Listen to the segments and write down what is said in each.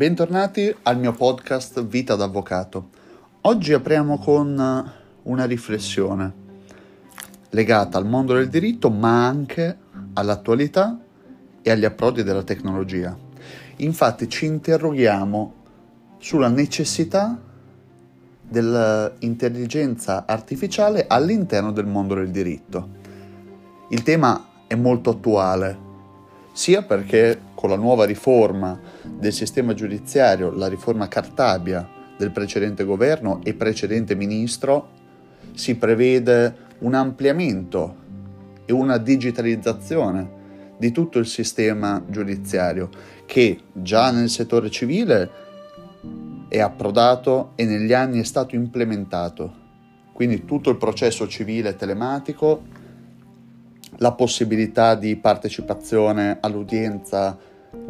Bentornati al mio podcast Vita d'Avvocato. Oggi apriamo con una riflessione legata al mondo del diritto, ma anche all'attualità e agli approdi della tecnologia. Infatti ci interroghiamo sulla necessità dell'intelligenza artificiale all'interno del mondo del diritto. Il tema è molto attuale sia perché con la nuova riforma del sistema giudiziario, la riforma Cartabia del precedente governo e precedente ministro, si prevede un ampliamento e una digitalizzazione di tutto il sistema giudiziario che già nel settore civile è approdato e negli anni è stato implementato. Quindi tutto il processo civile telematico la possibilità di partecipazione all'udienza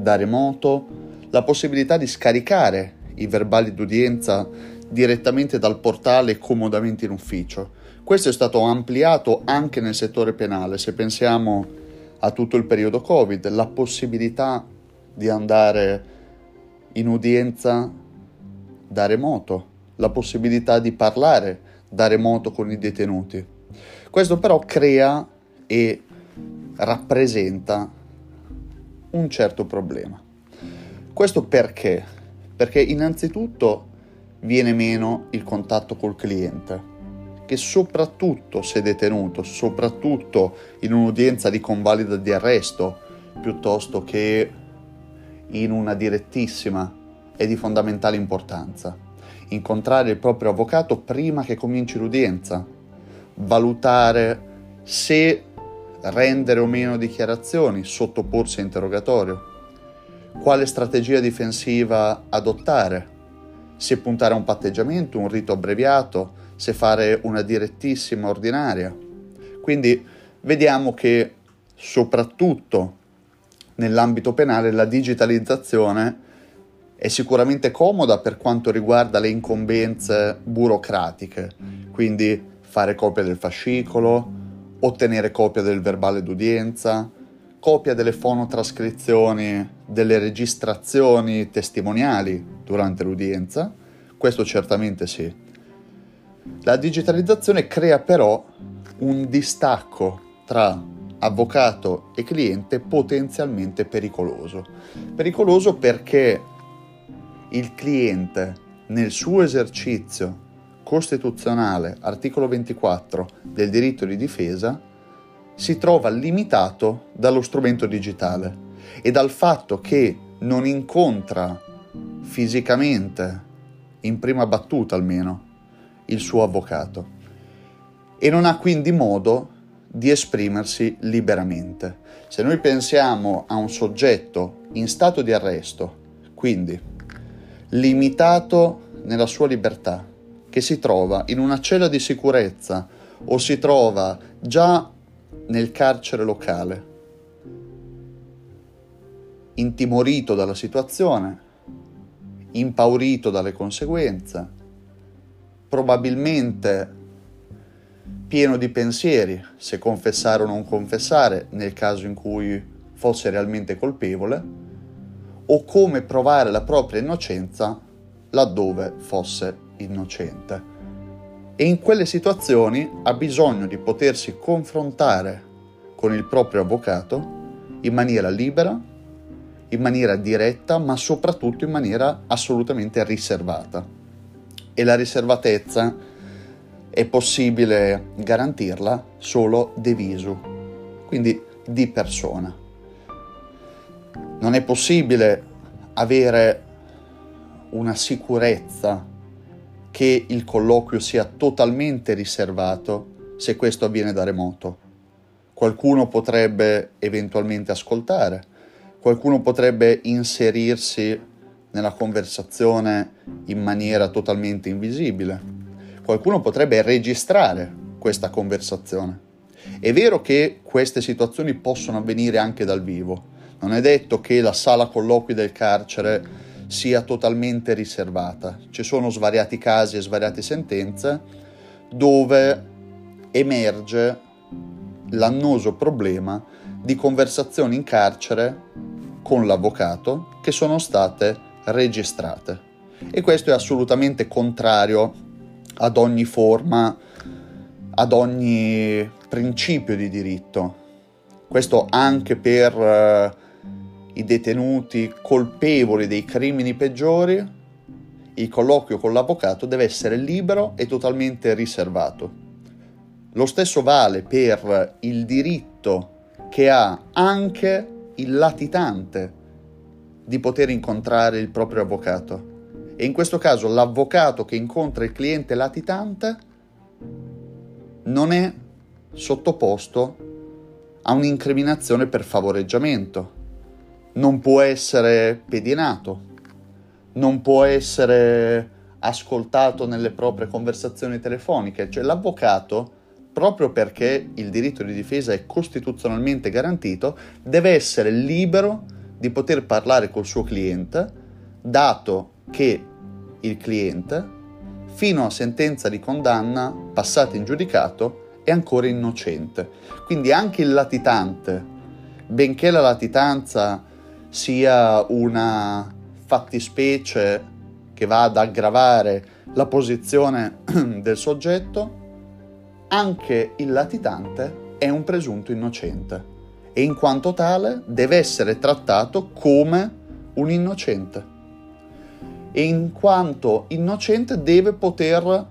da remoto, la possibilità di scaricare i verbali d'udienza direttamente dal portale comodamente in ufficio. Questo è stato ampliato anche nel settore penale, se pensiamo a tutto il periodo Covid, la possibilità di andare in udienza da remoto, la possibilità di parlare da remoto con i detenuti. Questo però crea e rappresenta un certo problema. Questo perché? Perché innanzitutto viene meno il contatto col cliente, che soprattutto se detenuto, soprattutto in un'udienza di convalida di arresto, piuttosto che in una direttissima, è di fondamentale importanza. Incontrare il proprio avvocato prima che cominci l'udienza, valutare se rendere o meno dichiarazioni, sottoporsi a interrogatorio, quale strategia difensiva adottare, se puntare a un patteggiamento, un rito abbreviato, se fare una direttissima ordinaria. Quindi vediamo che soprattutto nell'ambito penale la digitalizzazione è sicuramente comoda per quanto riguarda le incombenze burocratiche, quindi fare copia del fascicolo, ottenere copia del verbale d'udienza, copia delle fonotrascrizioni delle registrazioni testimoniali durante l'udienza, questo certamente sì. La digitalizzazione crea però un distacco tra avvocato e cliente potenzialmente pericoloso. Pericoloso perché il cliente nel suo esercizio costituzionale, articolo 24 del diritto di difesa, si trova limitato dallo strumento digitale e dal fatto che non incontra fisicamente, in prima battuta almeno, il suo avvocato e non ha quindi modo di esprimersi liberamente. Se noi pensiamo a un soggetto in stato di arresto, quindi limitato nella sua libertà, che si trova in una cella di sicurezza o si trova già nel carcere locale, intimorito dalla situazione, impaurito dalle conseguenze, probabilmente pieno di pensieri se confessare o non confessare nel caso in cui fosse realmente colpevole, o come provare la propria innocenza laddove fosse innocente. E in quelle situazioni ha bisogno di potersi confrontare con il proprio avvocato in maniera libera, in maniera diretta, ma soprattutto in maniera assolutamente riservata. E la riservatezza è possibile garantirla solo de visu, quindi di persona. Non è possibile avere una sicurezza che il colloquio sia totalmente riservato se questo avviene da remoto. Qualcuno potrebbe eventualmente ascoltare, qualcuno potrebbe inserirsi nella conversazione in maniera totalmente invisibile, qualcuno potrebbe registrare questa conversazione. È vero che queste situazioni possono avvenire anche dal vivo, non è detto che la sala colloqui del carcere sia totalmente riservata. Ci sono svariati casi e svariate sentenze dove emerge l'annoso problema di conversazioni in carcere con l'avvocato che sono state registrate. E questo è assolutamente contrario ad ogni forma, ad ogni principio di diritto. Questo anche per eh, i detenuti colpevoli dei crimini peggiori, il colloquio con l'avvocato deve essere libero e totalmente riservato. Lo stesso vale per il diritto che ha anche il latitante di poter incontrare il proprio avvocato. E in questo caso l'avvocato che incontra il cliente latitante non è sottoposto a un'incriminazione per favoreggiamento, non può essere pedinato, non può essere ascoltato nelle proprie conversazioni telefoniche, cioè l'avvocato proprio perché il diritto di difesa è costituzionalmente garantito, deve essere libero di poter parlare col suo cliente, dato che il cliente, fino a sentenza di condanna passata in giudicato, è ancora innocente. Quindi anche il latitante, benché la latitanza sia una fattispecie che va ad aggravare la posizione del soggetto, anche il latitante è un presunto innocente e in quanto tale deve essere trattato come un innocente. E in quanto innocente deve poter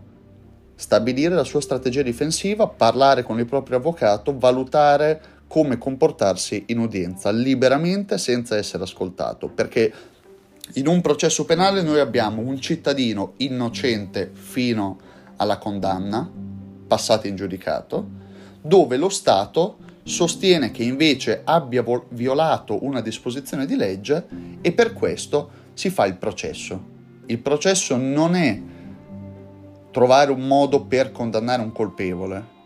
stabilire la sua strategia difensiva, parlare con il proprio avvocato, valutare come comportarsi in udienza liberamente senza essere ascoltato, perché in un processo penale noi abbiamo un cittadino innocente fino alla condanna, passata in giudicato, dove lo Stato sostiene che invece abbia violato una disposizione di legge e per questo si fa il processo. Il processo non è trovare un modo per condannare un colpevole,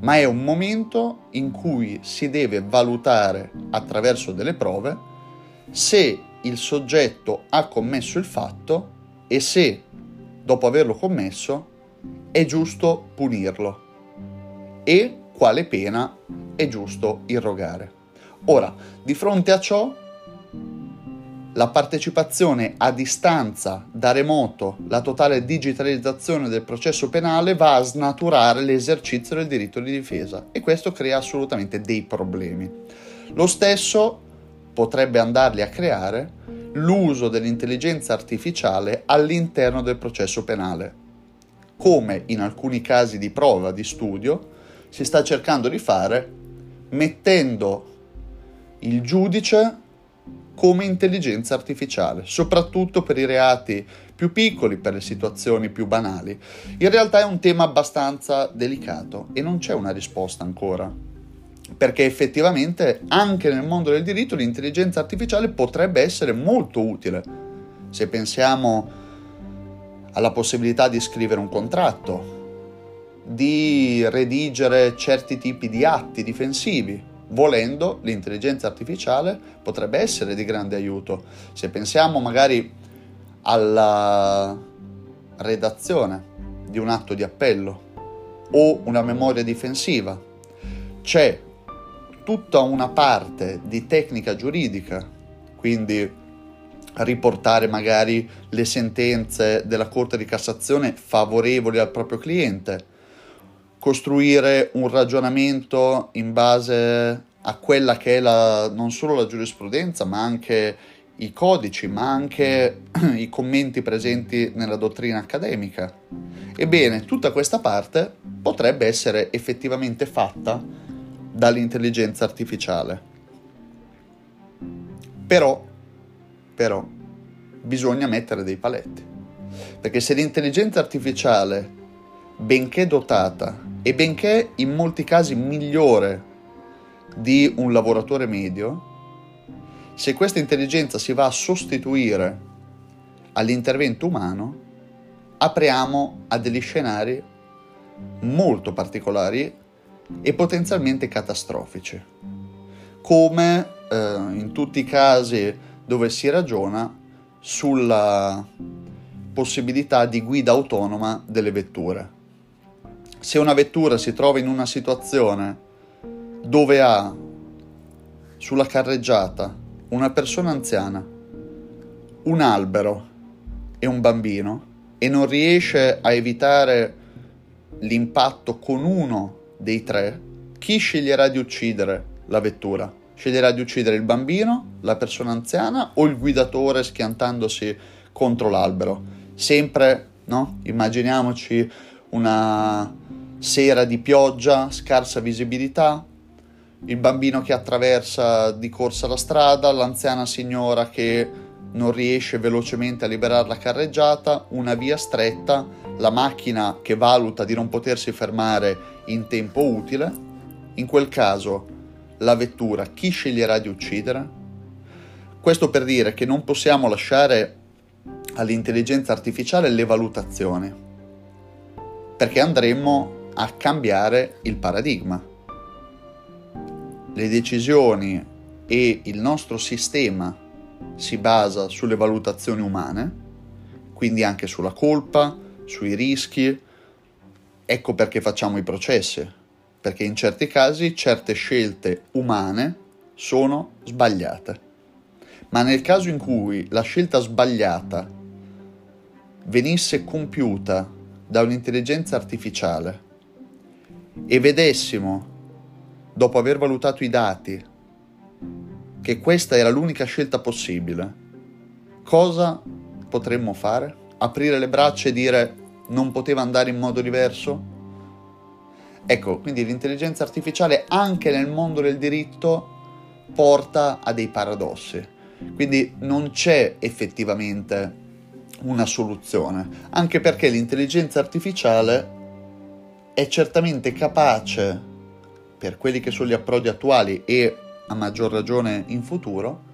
ma è un momento in cui si deve valutare attraverso delle prove se il soggetto ha commesso il fatto e se, dopo averlo commesso, è giusto punirlo e quale pena è giusto irrogare. Ora, di fronte a ciò, la partecipazione a distanza da remoto, la totale digitalizzazione del processo penale va a snaturare l'esercizio del diritto di difesa e questo crea assolutamente dei problemi. Lo stesso potrebbe andarli a creare l'uso dell'intelligenza artificiale all'interno del processo penale come in alcuni casi di prova, di studio, si sta cercando di fare mettendo il giudice come intelligenza artificiale, soprattutto per i reati più piccoli, per le situazioni più banali. In realtà è un tema abbastanza delicato e non c'è una risposta ancora, perché effettivamente anche nel mondo del diritto l'intelligenza artificiale potrebbe essere molto utile. Se pensiamo alla possibilità di scrivere un contratto, di redigere certi tipi di atti difensivi. Volendo, l'intelligenza artificiale potrebbe essere di grande aiuto. Se pensiamo magari alla redazione di un atto di appello o una memoria difensiva, c'è tutta una parte di tecnica giuridica, quindi riportare magari le sentenze della Corte di Cassazione favorevoli al proprio cliente, costruire un ragionamento in base a quella che è la, non solo la giurisprudenza, ma anche i codici, ma anche i commenti presenti nella dottrina accademica. Ebbene, tutta questa parte potrebbe essere effettivamente fatta dall'intelligenza artificiale. Però però bisogna mettere dei paletti. Perché se l'intelligenza artificiale, benché dotata e benché in molti casi migliore di un lavoratore medio, se questa intelligenza si va a sostituire all'intervento umano, apriamo a degli scenari molto particolari e potenzialmente catastrofici. Come eh, in tutti i casi dove si ragiona sulla possibilità di guida autonoma delle vetture. Se una vettura si trova in una situazione dove ha sulla carreggiata una persona anziana, un albero e un bambino e non riesce a evitare l'impatto con uno dei tre, chi sceglierà di uccidere la vettura? Sceglierà di uccidere il bambino, la persona anziana o il guidatore schiantandosi contro l'albero? Sempre, no? Immaginiamoci una sera di pioggia, scarsa visibilità, il bambino che attraversa di corsa la strada, l'anziana signora che non riesce velocemente a liberare la carreggiata, una via stretta, la macchina che valuta di non potersi fermare in tempo utile. In quel caso la vettura chi sceglierà di uccidere? Questo per dire che non possiamo lasciare all'intelligenza artificiale le valutazioni, perché andremmo a cambiare il paradigma. Le decisioni e il nostro sistema si basa sulle valutazioni umane, quindi anche sulla colpa, sui rischi. Ecco perché facciamo i processi, perché in certi casi certe scelte umane sono sbagliate. Ma nel caso in cui la scelta sbagliata venisse compiuta da un'intelligenza artificiale e vedessimo, dopo aver valutato i dati, che questa era l'unica scelta possibile, cosa potremmo fare? Aprire le braccia e dire non poteva andare in modo diverso? Ecco, quindi l'intelligenza artificiale anche nel mondo del diritto porta a dei paradossi. Quindi non c'è effettivamente una soluzione, anche perché l'intelligenza artificiale è certamente capace, per quelli che sono gli approdi attuali e a maggior ragione in futuro,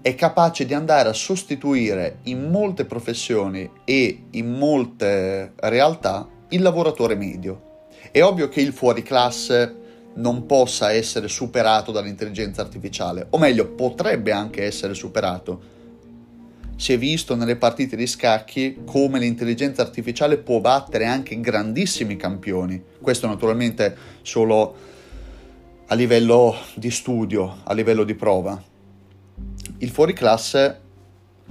è capace di andare a sostituire in molte professioni e in molte realtà il lavoratore medio. È ovvio che il fuoriclasse non possa essere superato dall'intelligenza artificiale, o meglio, potrebbe anche essere superato. Si è visto nelle partite di scacchi come l'intelligenza artificiale può battere anche grandissimi campioni. Questo naturalmente solo a livello di studio, a livello di prova. Il fuoriclasse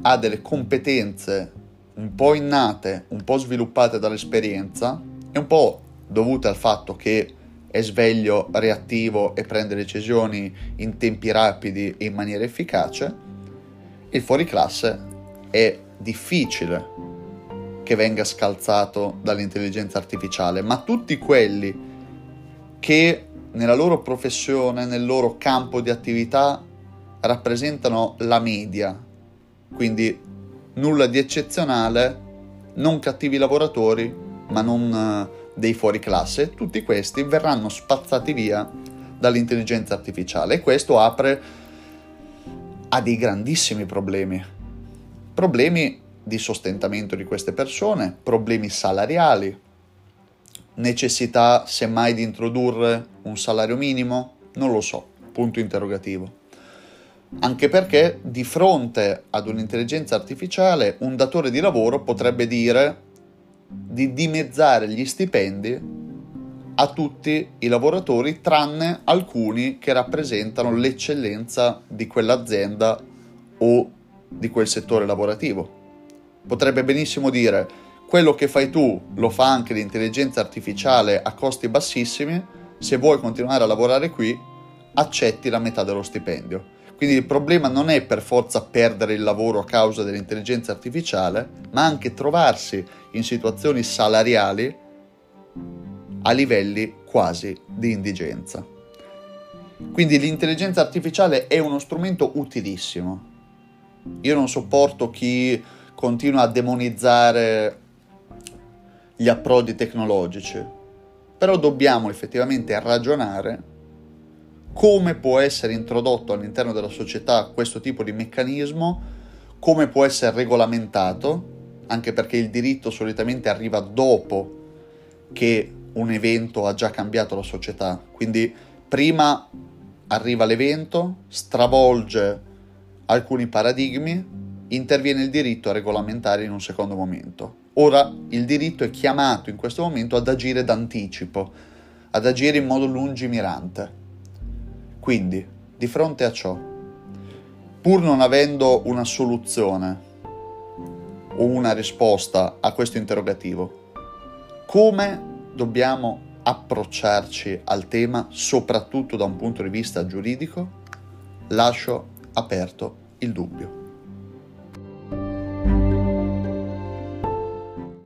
ha delle competenze un po' innate, un po' sviluppate dall'esperienza e un po' dovute al fatto che è sveglio, reattivo e prende decisioni in tempi rapidi e in maniera efficace, il fuoriclasse è difficile che venga scalzato dall'intelligenza artificiale, ma tutti quelli che nella loro professione, nel loro campo di attività, rappresentano la media, quindi nulla di eccezionale, non cattivi lavoratori, ma non eh, dei fuori classe, tutti questi verranno spazzati via dall'intelligenza artificiale e questo apre a dei grandissimi problemi. Problemi di sostentamento di queste persone, problemi salariali, necessità semmai di introdurre un salario minimo? Non lo so, punto interrogativo. Anche perché di fronte ad un'intelligenza artificiale un datore di lavoro potrebbe dire di dimezzare gli stipendi a tutti i lavoratori tranne alcuni che rappresentano l'eccellenza di quell'azienda o di quel settore lavorativo. Potrebbe benissimo dire quello che fai tu lo fa anche l'intelligenza artificiale a costi bassissimi, se vuoi continuare a lavorare qui accetti la metà dello stipendio. Quindi il problema non è per forza perdere il lavoro a causa dell'intelligenza artificiale, ma anche trovarsi in situazioni salariali a livelli quasi di indigenza. Quindi l'intelligenza artificiale è uno strumento utilissimo. Io non sopporto chi continua a demonizzare gli approdi tecnologici, però dobbiamo effettivamente ragionare come può essere introdotto all'interno della società questo tipo di meccanismo, come può essere regolamentato, anche perché il diritto solitamente arriva dopo che un evento ha già cambiato la società. Quindi prima arriva l'evento, stravolge alcuni paradigmi, interviene il diritto a regolamentare in un secondo momento. Ora il diritto è chiamato in questo momento ad agire d'anticipo, ad agire in modo lungimirante. Quindi, di fronte a ciò, pur non avendo una soluzione o una risposta a questo interrogativo, come dobbiamo approcciarci al tema, soprattutto da un punto di vista giuridico? Lascio aperto il dubbio.